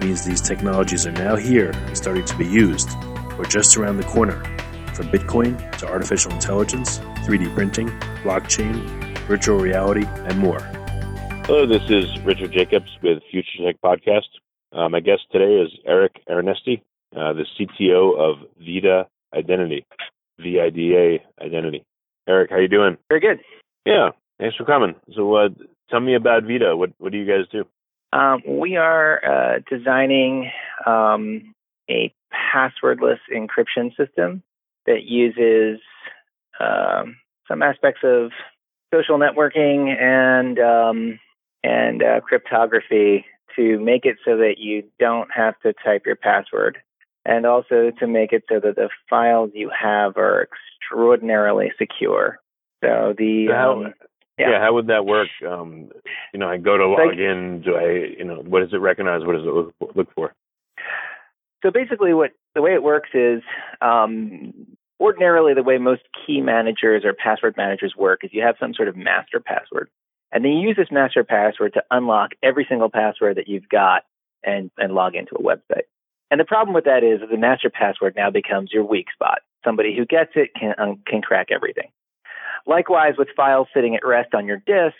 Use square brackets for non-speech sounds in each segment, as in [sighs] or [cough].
means these technologies are now here and starting to be used, or just around the corner, from Bitcoin to artificial intelligence, 3D printing, blockchain, virtual reality, and more. Hello, this is Richard Jacobs with Future Tech Podcast. Uh, my guest today is Eric Aronesty, uh, the CTO of Vida Identity, V-I-D-A Identity. Eric, how are you doing? Very good. Yeah, thanks for coming. So, uh, tell me about Vida. What what do you guys do? Um, we are uh, designing um, a passwordless encryption system that uses um, some aspects of social networking and um, and uh, cryptography to make it so that you don't have to type your password, and also to make it so that the files you have are extraordinarily secure. So the um, yeah. yeah. how would that work? Um, you know, I go to log like, in. Do I, you know, what does it recognize? What does it look, look for? So basically, what the way it works is um, ordinarily the way most key managers or password managers work is you have some sort of master password. And then you use this master password to unlock every single password that you've got and, and log into a website. And the problem with that is the master password now becomes your weak spot. Somebody who gets it can, um, can crack everything. Likewise, with files sitting at rest on your disk,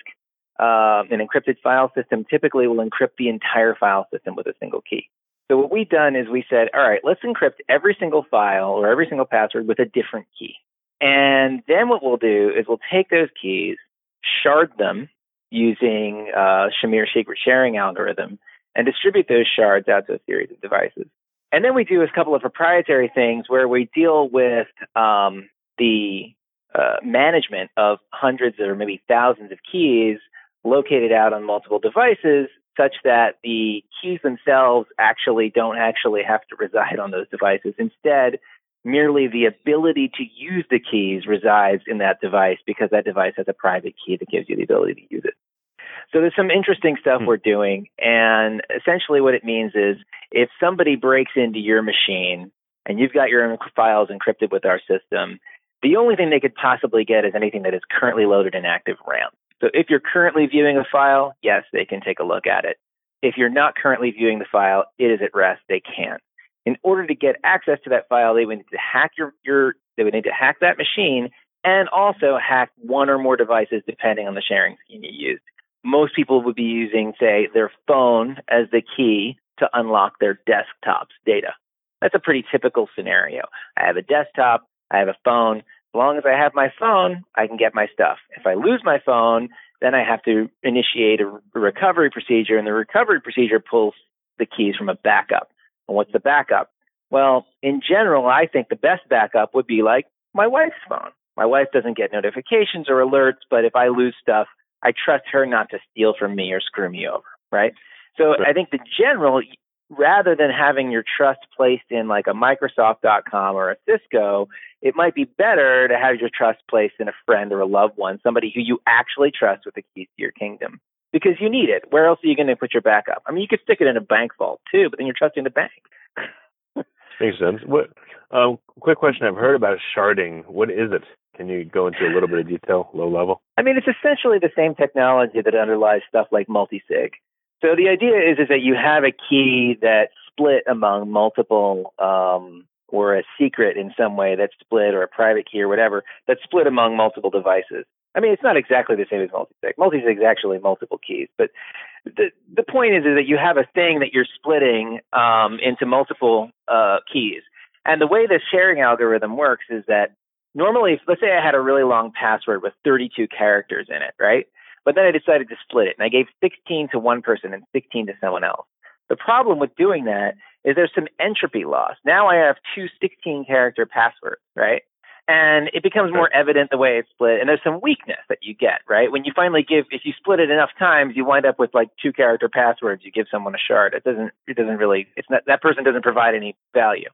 uh, an encrypted file system typically will encrypt the entire file system with a single key. So what we've done is we said, all right, let's encrypt every single file or every single password with a different key. And then what we'll do is we'll take those keys, shard them using uh, Shamir secret sharing algorithm, and distribute those shards out to a series of devices. And then we do a couple of proprietary things where we deal with um, the uh, management of hundreds or maybe thousands of keys located out on multiple devices such that the keys themselves actually don't actually have to reside on those devices. Instead, merely the ability to use the keys resides in that device because that device has a private key that gives you the ability to use it. So there's some interesting stuff hmm. we're doing. And essentially what it means is if somebody breaks into your machine and you've got your own files encrypted with our system, the only thing they could possibly get is anything that is currently loaded in active RAM. So if you're currently viewing a file, yes, they can take a look at it. If you're not currently viewing the file, it is at rest, they can't. In order to get access to that file, they would need to hack your, your they would need to hack that machine and also hack one or more devices depending on the sharing scheme you used. Most people would be using, say, their phone as the key to unlock their desktop's data. That's a pretty typical scenario. I have a desktop, I have a phone, as long as I have my phone, I can get my stuff. If I lose my phone, then I have to initiate a, recovery procedure, and the recovery procedure pulls the keys from a backup. And what's the backup? Well, in general, I think the best backup would be like my wife's phone. My wife doesn't get notifications or alerts, but if I lose stuff, I trust her not to steal from me or screw me over, right? So I think the general, rather than having your trust placed in like a Microsoft.com or a Cisco, it might be better to have your trust placed in a friend or a loved one, somebody who you actually trust with the keys to your kingdom. Because you need it. Where else are you going to put your backup? I mean, you could stick it in a bank vault too, but then you're trusting the bank. [laughs] Makes sense. What? Um, quick question. I've heard about sharding. What is it? Can you go into a little bit of detail, low level? I mean, it's essentially the same technology that underlies stuff like multisig. So the idea is is that you have a key that's split among multiple um, or a secret in some way that's split or a private key or whatever that's split among multiple devices. I mean, it's not exactly the same as multisig. Multisig is actually multiple keys, but the the point is, is that you have a thing that you're splitting um, into multiple uh, keys, and the way the sharing algorithm works is that normally, let's say I had a really long password with 32 characters in it, right? But then I decided to split it, and I gave 16 to one person and 16 to someone else. The problem with doing that is there's some entropy loss. Now I have two 16 character passwords, right? and it becomes more evident the way it's split and there's some weakness that you get right? When you finally give if you split it enough times you wind up with like two character passwords. You give someone a shard. It doesn't it doesn't really it's not that person doesn't provide any value.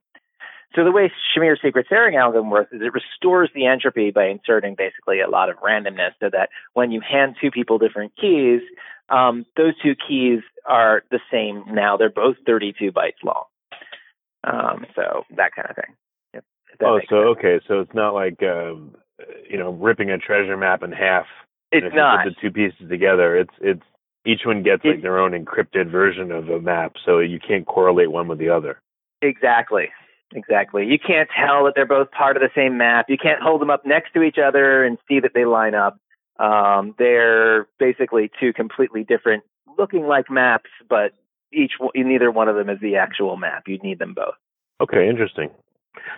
So the way Shamir's secret sharing algorithm works is it restores the entropy by inserting basically a lot of randomness so that when you hand two people different keys um, those two keys are the same now they're both 32 bytes long um, so that kind of thing oh, so sense. okay, so it's not like um, you know ripping a treasure map in half. It's not. put the two pieces together, it's it's each one gets like their own encrypted version of a map, so you can't correlate one with the other. Exactly. Exactly. You can't tell that they're both part of the same map. You can't hold them up next to each other and see that they line up. Um, they're basically two completely different looking like maps, but each neither one of them is the actual map. You'd need them both. Okay, interesting.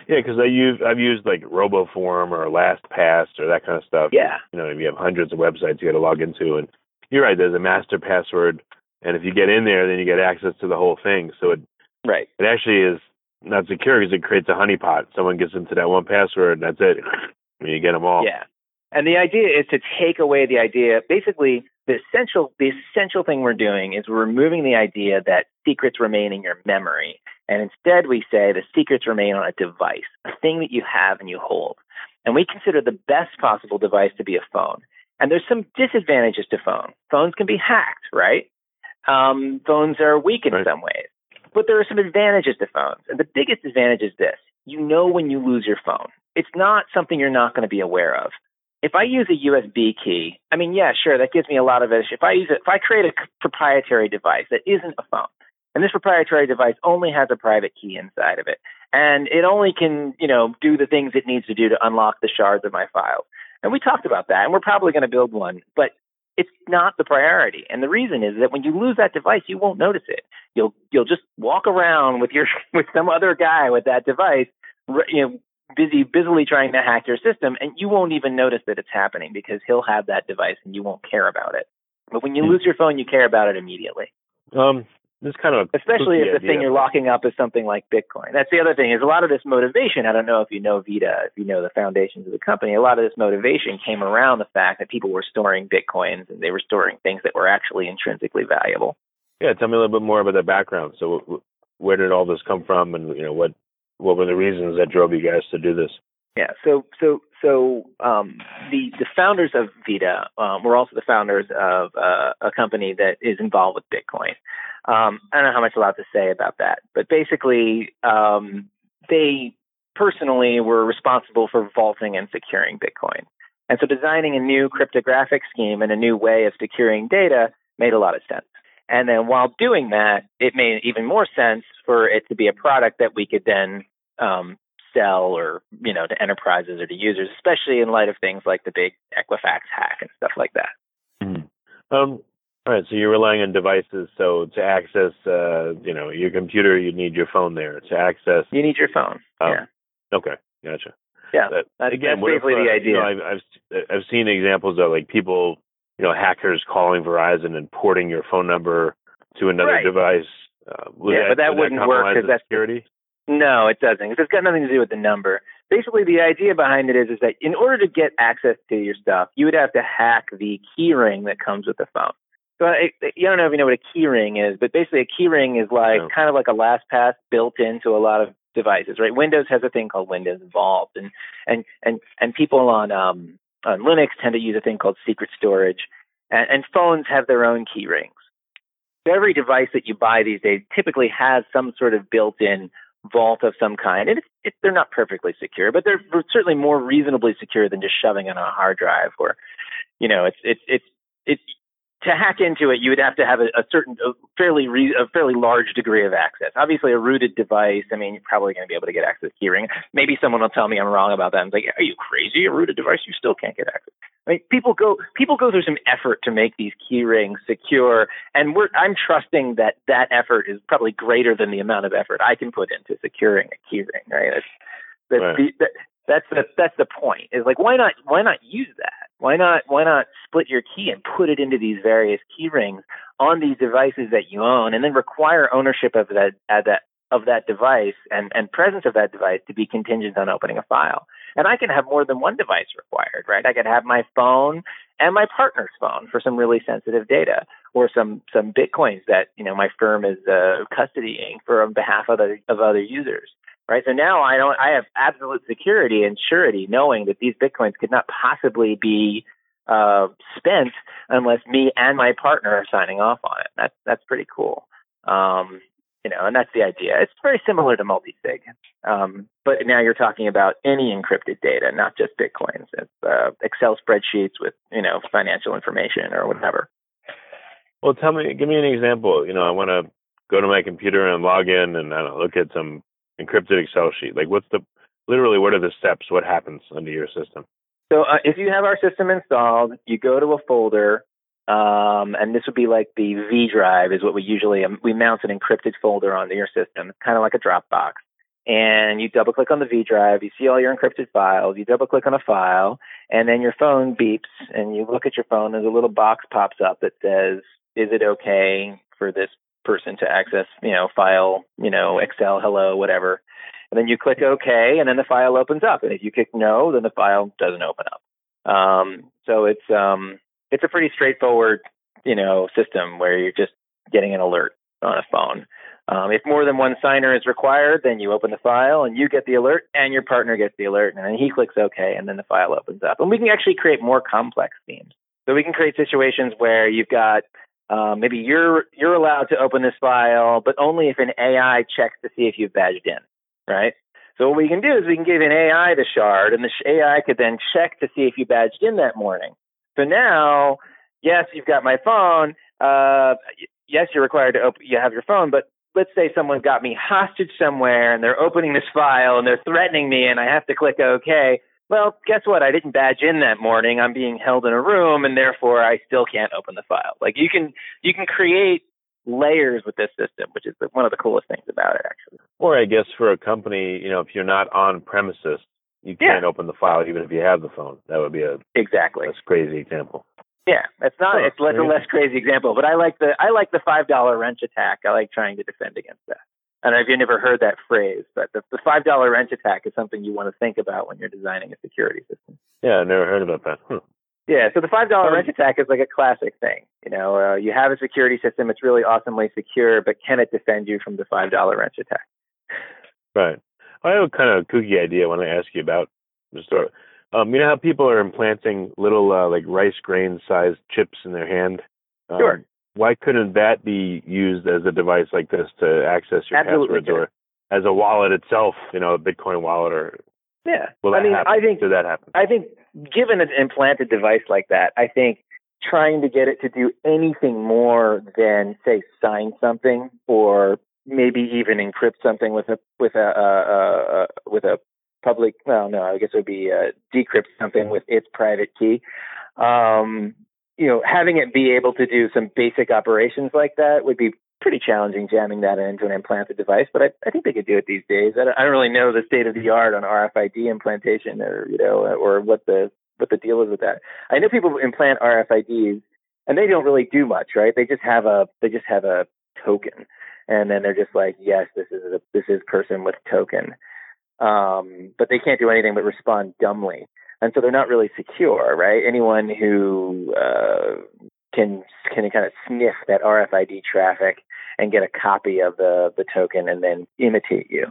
Yeah, because I use I've used like RoboForm or LastPass or that kind of stuff. Yeah. You know, if you have hundreds of websites you got to log into, and you're right. There's a master password, and if you get in there, then you get access to the whole thing. So it right. It actually is not secure because it creates a honeypot. Someone gets into that one password, and that's it. you get them all. Yeah. And the idea is to take away the idea. Basically, the essential the essential thing we're doing is we're removing the idea that secrets remain in your memory and instead, we say the secrets remain on a device, a thing that you have and you hold. And we consider the best possible device to be a phone. And there's some disadvantages to phones. Phones can be hacked, right? Um, phones are weak in right. some ways. But there are some advantages to phones. And the biggest advantage is this you know when you lose your phone. It's not something you're not going to be aware of. If I use a USB key, I mean, yeah, sure, that gives me a lot of edge. If I use it, if I create a proprietary device that isn't a phone, and this proprietary device only has a private key inside of it. And it only can, you know, do the things it needs to do to unlock the shards of my files. And we talked about that, and we're probably going to build one, but it's not the priority. And the reason is that when you lose that device, you won't notice it. You'll you'll just walk around with your [laughs] with some other guy with that device, you know, busy busily trying to hack your system, and you won't even notice that it's happening because he'll have that device and you won't care about it. But when you hmm. lose your phone, you care about it immediately. Um, this kind of especially if the idea. thing you're locking up is something like Bitcoin. That's the other thing is a lot of this motivation. I don't know if you know Vida, if you know the foundations of the company. A lot of this motivation came around the fact that people were storing bitcoins and they were storing things that were actually intrinsically valuable. Yeah, tell me a little bit more about the background. So, where did all this come from, and you know what what were the reasons that drove you guys to do this? Yeah, so so so um, the the founders of Vida um, were also the founders of uh, a company that is involved with Bitcoin. Um, I don't know how much allowed to say about that, but basically, um, they personally were responsible for vaulting and securing Bitcoin. And so designing a new cryptographic scheme and a new way of securing data made a lot of sense. And then while doing that, it made even more sense for it to be a product that we could then um, sell or, you know, to enterprises or to users, especially in light of things like the big Equifax hack and stuff like that. Mm-hmm. Um, all right, so you're relying on devices. So to access, uh, you know, your computer, you need your phone there. To access, you need your phone. Um, yeah. Okay, gotcha. Yeah. That, that's, again, that's basically if, uh, the idea. You know, I've, I've I've seen examples of like people, you know, hackers calling Verizon and porting your phone number to another right. device. Uh, yeah, that, but that wouldn't that work because that's security. No, it doesn't. It's got nothing to do with the number. Basically, the idea behind it is is that in order to get access to your stuff, you would have to hack the keyring that comes with the phone. So I, I don't know if you know what a keyring is, but basically a keyring is like no. kind of like a LastPass built into a lot of devices, right? Windows has a thing called Windows Vault, and and and and people on um, on Linux tend to use a thing called secret storage, and, and phones have their own key rings. Every device that you buy these days typically has some sort of built-in vault of some kind, and it's, it, they're not perfectly secure, but they're certainly more reasonably secure than just shoving it on a hard drive, or you know, it's it's it's it's to hack into it, you would have to have a, a certain, a fairly, re, a fairly large degree of access. Obviously, a rooted device. I mean, you're probably going to be able to get access to keyring. Maybe someone will tell me I'm wrong about that. I'm like, are you crazy? A rooted device, you still can't get access. I mean, people go people go through some effort to make these key rings secure, and we're I'm trusting that that effort is probably greater than the amount of effort I can put into securing a key ring. Right? That's that's Right. the, that, that's the that's the point. Is like why not why not use that? Why not why not split your key and put it into these various key rings on these devices that you own, and then require ownership of that of that of that device and and presence of that device to be contingent on opening a file. And I can have more than one device required, right? I could have my phone and my partner's phone for some really sensitive data, or some some bitcoins that you know my firm is uh, custodying for on behalf of other of other users, right? So now I don't I have absolute security and surety, knowing that these bitcoins could not possibly be uh, spent unless me and my partner are signing off on it. That's that's pretty cool. Um, you know, and that's the idea. It's very similar to multi-sig, um, but now you're talking about any encrypted data, not just bitcoins. It's uh, Excel spreadsheets with you know financial information or whatever. Well, tell me, give me an example. You know, I want to go to my computer and log in and I don't know, look at some encrypted Excel sheet. Like, what's the literally? What are the steps? What happens under your system? So uh, if you have our system installed, you go to a folder, um, and this would be like the V drive is what we usually um, we mount an encrypted folder onto your system, kind of like a Dropbox. And you double click on the V drive, you see all your encrypted files, you double click on a file, and then your phone beeps, and you look at your phone, and a little box pops up that says, "Is it okay for this person to access, you know, file, you know, Excel, hello, whatever?" And then you click OK, and then the file opens up. And if you click No, then the file doesn't open up. Um, so it's um, it's a pretty straightforward, you know, system where you're just getting an alert on a phone. Um, if more than one signer is required, then you open the file and you get the alert, and your partner gets the alert, and then he clicks OK, and then the file opens up. And we can actually create more complex themes. So we can create situations where you've got um, maybe you're you're allowed to open this file, but only if an AI checks to see if you've badged in, right? So what we can do is we can give an AI the shard, and the AI could then check to see if you badged in that morning. So now, yes, you've got my phone. Uh, yes, you're required to open. You have your phone, but let's say someone's got me hostage somewhere, and they're opening this file, and they're threatening me, and I have to click OK. Well, guess what? I didn't badge in that morning. I'm being held in a room, and therefore I still can't open the file. Like you can you can create layers with this system, which is one of the coolest things about it, actually. Or I guess for a company, you know, if you're not on premises, you Yeah. can't open the file even if you have the phone. That would be a Exactly. that's crazy example. Yeah, it's not. It's less a less crazy example, but I like the I like the five dollar wrench attack. I like trying to defend against that. I don't know if you've never heard that phrase, but the, the five dollar wrench attack is something you want to think about when you're designing a security system. Yeah, I've never heard about that. Huh. Yeah, so the five dollar Um, wrench attack is like a classic thing. You know, uh, you have a security system; it's really awesomely secure, but can it defend you from the five dollar wrench attack? Right. I have a kind of kooky idea I want to ask you about. Just sort of, um, you know how people are implanting little uh, like rice grain sized chips in their hand? Um, Sure. Why couldn't that be used as a device like this to access your Absolutely passwords or as a wallet itself, you know, a Bitcoin wallet or Yeah, will I mean, happen? I think Did that happen? I think given an implanted device like that, I think trying to get it to do anything more than say sign something or maybe even encrypt something with a with a uh, uh, uh, with a public well no I guess it would be uh, decrypt something with its private key. Um, you know, having it be able to do some basic operations like that would be pretty challenging jamming that into an implanted device, but I, I think they could do it these days. I don't, I don't really know the state of the art on RFID implantation or you know or what the what the deal is with that. I know people implant RFIDs and they don't really do much, right? They just have a they just have a token, and then they're just like, yes, this is a this is person with token, um, but they can't do anything but respond dumbly, and so they're not really secure, right? Anyone who uh, can can kind of sniff that RFID traffic and get a copy of the the token and then imitate you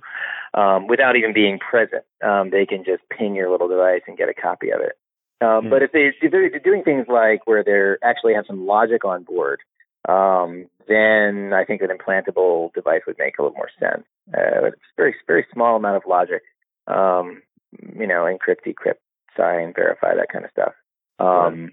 um, without even being present. Um, they can just ping your little device and get a copy of it. Um, Hmm. But if they if they're doing things like where they actually have some logic on board, um, then I think an implantable device would make a little more sense. Uh, it's a very very small amount of logic. Um, you know, encrypt, decrypt, sign, verify, that kind of stuff. Um,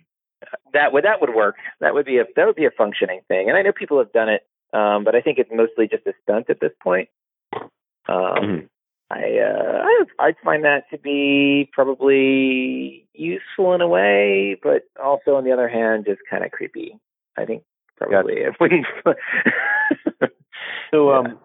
that would that would work. That would be a that would be a functioning thing. And I know people have done it, um, but I think it's mostly just a stunt at this point. Um, Mhm. I uh, I I'd find that to be probably useful in a way, but also on the other hand, just kind of creepy. I think probably it wouldn't. [laughs] so um,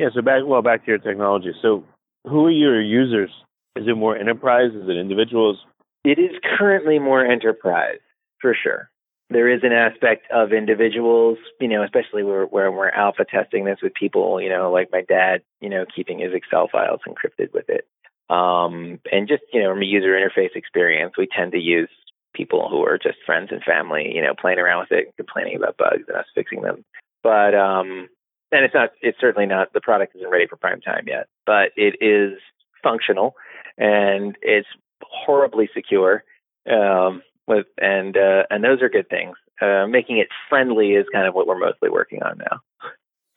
yeah. So back well back to your technology. So who are your users? Is it more enterprise? Is it individuals? It is currently more enterprise for sure there is an aspect of individuals, you know, especially where, where we're alpha testing this with people, you know, like my dad, you know, keeping his Excel files encrypted with it. Um, and just, you know, from a user interface experience, we tend to use people who are just friends and family, you know, playing around with it, complaining about bugs and us fixing them. But, um, and it's not, it's certainly not, the product isn't ready for prime time yet, but it is functional and it's horribly secure. Um, with and uh, and those are good things. Uh, making it friendly is kind of what we're mostly working on now.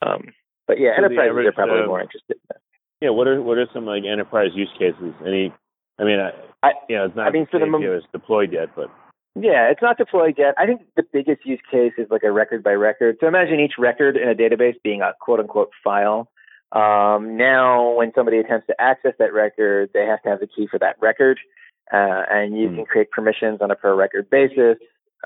Um, but yeah, so enterprises average, are probably uh, more interested. in that. Yeah, what are what are some like enterprise use cases? Any? I mean, I, I you know, it's not. I mean, for the moment, it's deployed yet, but yeah, it's not deployed yet. I think the biggest use case is like a record by record. So imagine each record in a database being a quote unquote file. Um, now, when somebody attempts to access that record, they have to have the key for that record uh, and you mm. can create permissions on a per record basis,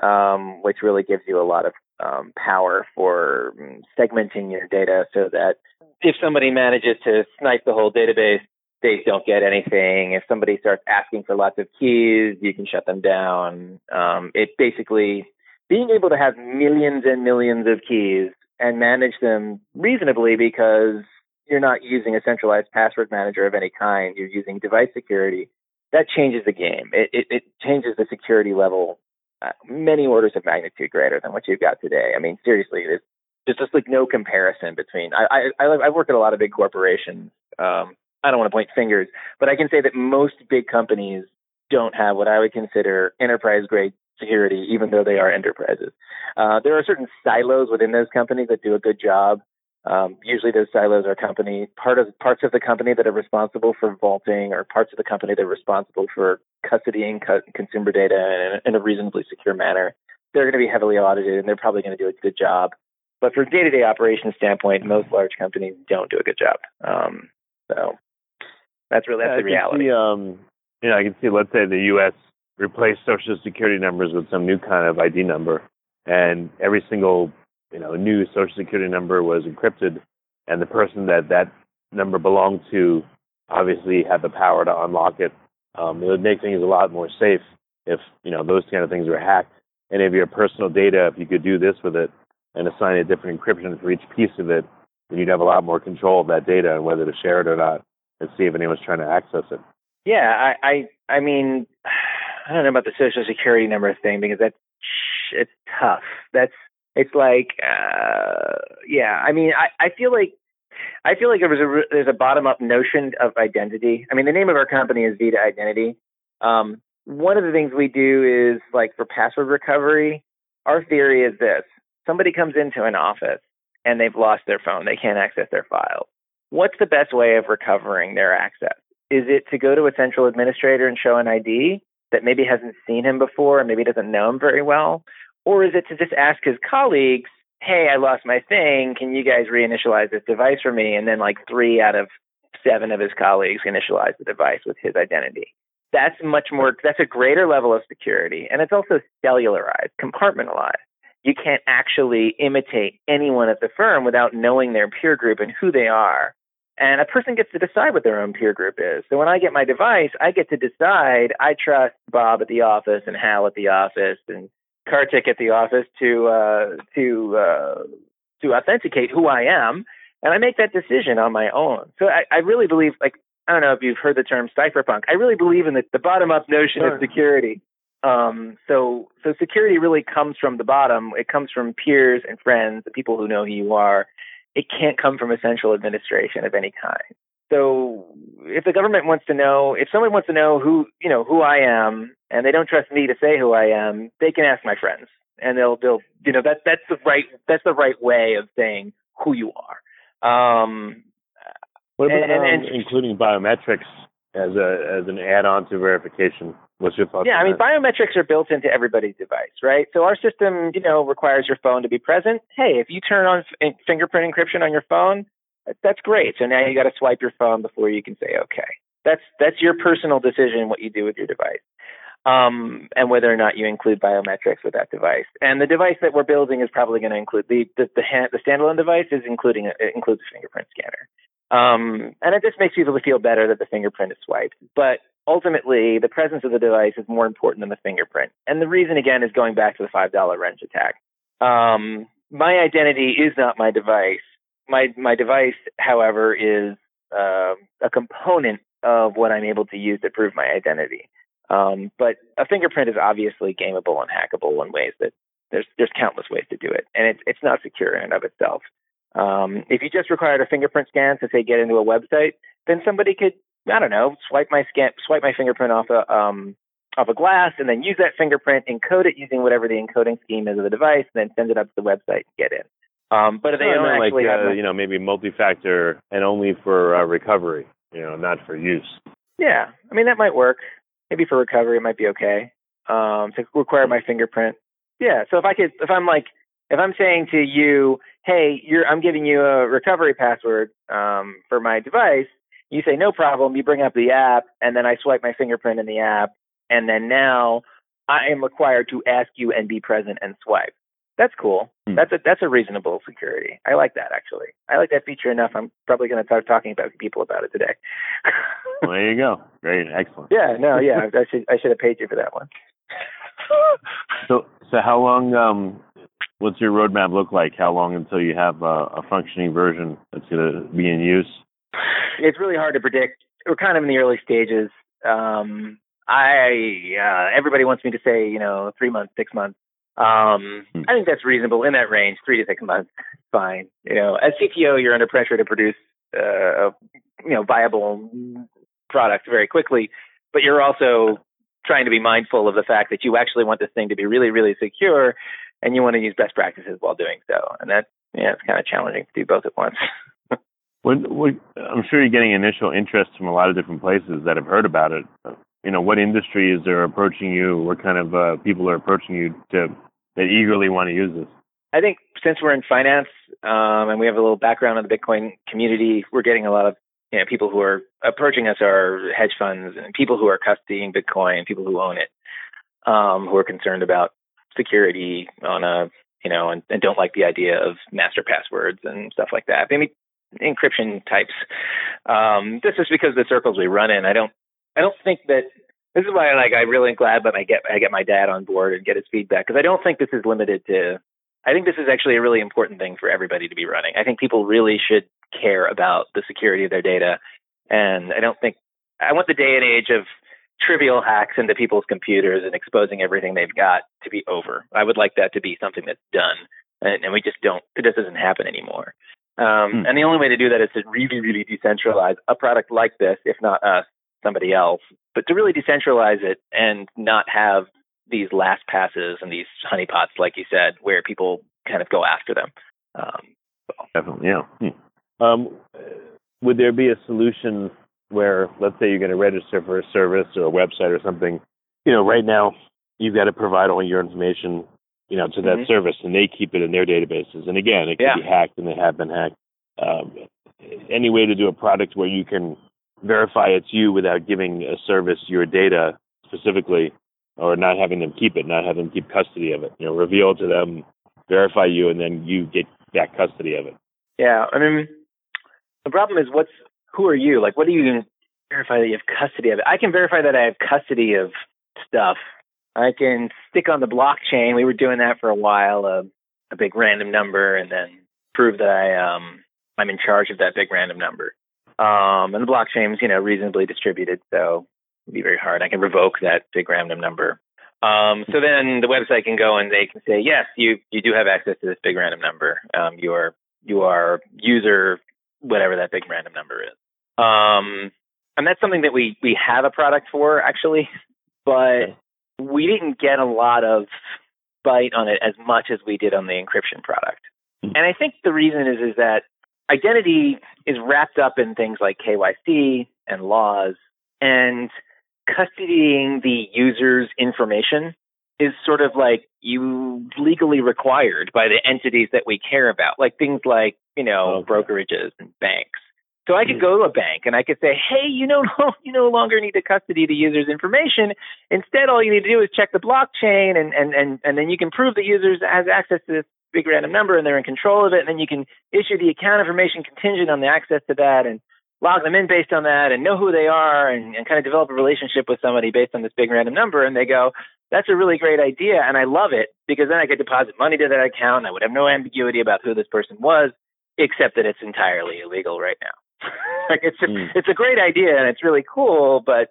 um, which really gives you a lot of um, power for mm, segmenting your data so that if somebody manages to snipe the whole database, they don't get anything. If somebody starts asking for lots of keys, you can shut them down. Um, it basically being able to have millions and millions of keys and manage them reasonably because you're not using a centralized password manager of any kind. You're using device security that changes the game. It, it, it changes the security level uh, many orders of magnitude greater than what you've got today. I mean, seriously, there's, just like no comparison between. I, I, I I've worked at a lot of big corporations. Um, I don't want to point fingers, but I can say that most big companies don't have what I would consider enterprise grade security, even though they are enterprises. Uh, there are certain silos within those companies that do a good job. Um, usually those silos are company part of parts of the company that are responsible for vaulting or parts of the company that are responsible for custodying co- consumer data in, in, a reasonably secure manner. They're going to be heavily audited and they're probably going to do a good job. But from day-to-day operations standpoint, most large companies don't do a good job. Um, so that's really that's the reality. See, um, you know, I can see. Let's say the U.S. replaced social security numbers with some new kind of ID number, and every single you know, a new social security number was encrypted, and the person that that number belonged to obviously had the power to unlock it. Um, it would make things a lot more safe if you know those kind of things were hacked. Any of your personal data, if you could do this with it and assign a different encryption for each piece of it, then you'd have a lot more control of that data and whether to share it or not, and see if anyone's trying to access it. Yeah, I, I, I mean, [sighs] I don't know about the social security number thing because that's it's tough. That's it's like, uh, yeah. I mean, I, I feel like I feel like there was a there's a bottom up notion of identity. I mean, the name of our company is Vida Identity. Um, one of the things we do is like for password recovery. Our theory is this: somebody comes into an office and they've lost their phone, they can't access their files. What's the best way of recovering their access? Is it to go to a central administrator and show an ID that maybe hasn't seen him before and maybe doesn't know him very well? Or is it to just ask his colleagues, hey, I lost my thing. Can you guys reinitialize this device for me? And then like three out of seven of his colleagues initialize the device with his identity. That's much more, that's a greater level of security. And it's also cellularized, compartmentalized. You can't actually imitate anyone at the firm without knowing their peer group and who they are. And a person gets to decide what their own peer group is. So when I get my device, I get to decide I trust Bob at the office and Hal at the office and Kartik at the office to uh, to uh, to authenticate who I am, and I make that decision on my own. So I, I really believe, like I don't know if you've heard the term cypherpunk. I really believe in the, the bottom up notion sure. of security. Um, so so security really comes from the bottom. It comes from peers and friends, the people who know who you are. It can't come from a central administration of any kind. So if the government wants to know, if someone wants to know who, you know, who I am and they don't trust me to say who I am, they can ask my friends and they'll, they'll, you know, that, that's the right, that's the right way of saying who you are. Um, what about and, and, um, including biometrics as a, as an add-on to verification? What's your thoughts? Yeah, I mean, that? biometrics are built into everybody's device, right? So our system, you know, requires your phone to be present. Hey, if you turn on f- fingerprint encryption on your phone, That's great. So now you got to swipe your phone before you can say okay. That's that's your personal decision what you do with your device um, and whether or not you include biometrics with that device. And the device that we're building is probably going to include the the, the, hand, the standalone device is including it includes a fingerprint scanner. Um, and it just makes people feel better that the fingerprint is swiped. But ultimately, the presence of the device is more important than the fingerprint. And the reason, again, is going back to the five dollar wrench attack. Um, my identity is not my device. My my device, however, is uh, a component of what I'm able to use to prove my identity. Um, but a fingerprint is obviously gameable and hackable in ways that there's there's countless ways to do it, and it's it's not secure in and of itself. Um, if you just required a fingerprint scan to say get into a website, then somebody could I don't know swipe my scan swipe my fingerprint off a um, off a glass and then use that fingerprint, encode it using whatever the encoding scheme is of the device, and then send it up to the website and get in. Um, but if they don't actually like, have, uh, you know, maybe multi-factor and only for uh, recovery, you know, not for use. Yeah, I mean that might work maybe for recovery it might be okay. Um, to require my fingerprint. Yeah. So if I could, if I'm like, if I'm saying to you, hey, you're, I'm giving you a recovery password um, for my device, you say no problem. You bring up the app, and then I swipe my fingerprint in the app, and then now I am required to ask you and be present and swipe. That's cool. Hmm. That's a that's a reasonable security. I like that actually. I like that feature enough. I'm probably going to start talking about people about it today. well, there you go. Great, excellent. Yeah, no, yeah. I should I should have paid you for that one. [laughs] so so how long? Um, what's your roadmap look like? How long until you have a, a functioning version that's going to be in use? It's really hard to predict. We're kind of in the early stages. Um, I uh, everybody wants me to say you know three months, six months. Um, hmm. I think that's reasonable in that range, three to six months, fine. You know, as CTO, you're under pressure to produce uh, a you know viable product very quickly, but you're also trying to be mindful of the fact that you actually want this thing to be really, really secure, and you want to use best practices while doing so. And that, yeah, it's kind of challenging to do both at once. [laughs] what, what, I'm sure you're getting initial interest from a lot of different places that have heard about it you know, what industries are approaching you? What kind of uh, people are approaching you to that eagerly want to use this? I think since we're in finance um, and we have a little background in the Bitcoin community, we're getting a lot of you know, people who are approaching us are hedge funds and people who are custodying Bitcoin, people who own it, um, who are concerned about security on a you know and, and don't like the idea of master passwords and stuff like that. Mean, encryption types. Um, this is because the circles we run in. I don't I don't think that this is why like I'm really glad that I get I get my dad on board and get his feedback because I don't think this is limited to. I think this is actually a really important thing for everybody to be running. I think people really should care about the security of their data, and I don't think I want the day and age of trivial hacks into people's computers and exposing everything they've got to be over. I would like that to be something that's done, and, and we just don't. It just doesn't happen anymore. Um, hmm. And the only way to do that is to really, really decentralize a product like this, if not us, somebody else, but to really decentralize it and not have these last passes and these honeypots, like you said, where people kind of go after them. Um, so. Definitely, yeah. Hmm. Um, would there be a solution where, let's say, you're going to register for a service or a website or something? You know, right now you've got to provide all your information, you know, to that mm-hmm. service, and they keep it in their databases. And again, it can yeah. be hacked, and they have been hacked. Um, any way to do a product where you can verify it's you without giving a service your data specifically or not having them keep it, not having them keep custody of it. You know, reveal to them, verify you, and then you get back custody of it. Yeah, I mean, the problem is what's who are you? Like, what do you verify that you have custody of it? I can verify that I have custody of stuff. I can stick on the blockchain. We were doing that for a while, a, a big random number, and then prove that I um I'm in charge of that big random number. Um, and the blockchain is, you know, reasonably distributed, so it'd be very hard. I can revoke that big random number. Um, so then the website can go and they can say, yes, you you do have access to this big random number. Um, you are you are user whatever that big random number is. Um, and that's something that we we have a product for actually, but we didn't get a lot of bite on it as much as we did on the encryption product. Hmm. And I think the reason is is that identity is wrapped up in things like KYC and laws, and custodying the user's information is sort of like you legally required by the entities that we care about, like things like, you know, oh, okay. brokerages and banks. So I could hmm. go to a bank and I could say, "Hey, you no [laughs] you no longer need to custody the user's information. Instead, all you need to do is check the blockchain, and and and and then you can prove the user has access to this big random number and they're in control of it. And then you can issue the account information contingent on the access to that, and log them in based on that, and know who they are, and, and kind of develop a relationship with somebody based on this big random number. And they go, "That's a really great idea, and I love it because then I could deposit money to that account. And I would have no ambiguity about who this person was, except that it's entirely illegal right now." [laughs] like it's a, mm. it's a great idea and it's really cool, but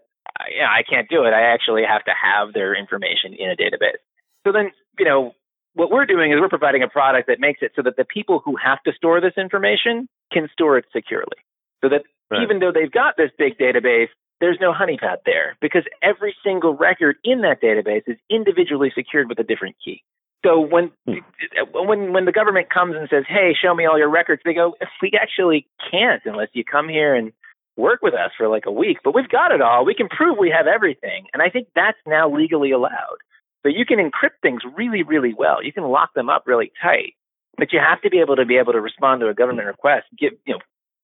yeah, I can't do it. I actually have to have their information in a database. So then, you know, what we're doing is we're providing a product that makes it so that the people who have to store this information can store it securely. So that right. even though they've got this big database, there's no honeypot there because every single record in that database is individually secured with a different key. So when hmm. when when the government comes and says, "Hey, show me all your records," they go, "We actually can't unless you come here and work with us for like a week. But we've got it all. We can prove we have everything." And I think that's now legally allowed. So you can encrypt things really, really well. You can lock them up really tight. But you have to be able to be able to respond to a government request. Give you know,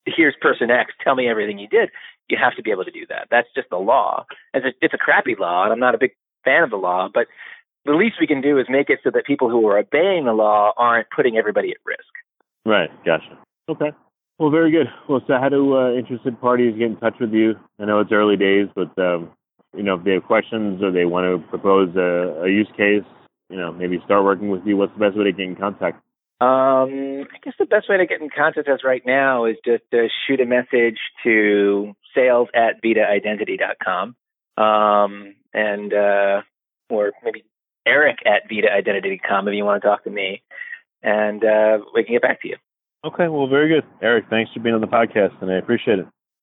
here's person X. Tell me everything you did. You have to be able to do that. That's just the law. It's a, it's a crappy law, and I'm not a big fan of the law. But the least we can do is make it so that people who are obeying the law aren't putting everybody at risk. Right. Gotcha. Okay. Well, very good. Well, so how do uh, interested parties get in touch with you? I know it's early days, but um, you know, if they have questions or they want to propose a, a use case, you know, maybe start working with you. What's the best way to get in contact? Um, I guess the best way to get in contact with us right now is just to shoot a message to sales at vidaidentity.com. Um, and, uh, or maybe Eric at vidaidentity.com if you want to talk to me, and uh, we can get back to you. Okay, well, very good. Eric, thanks for being on the podcast, and I appreciate it.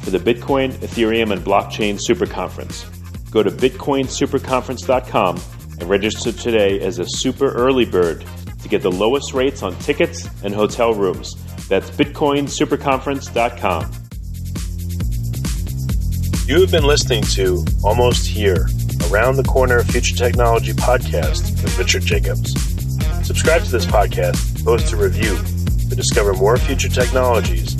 for the Bitcoin, Ethereum, and Blockchain Super Conference. Go to bitcoinsuperconference.com and register today as a super early bird to get the lowest rates on tickets and hotel rooms. That's bitcoinsuperconference.com. You have been listening to Almost Here, Around the Corner Future Technology podcast with Richard Jacobs. Subscribe to this podcast, post a review to discover more future technologies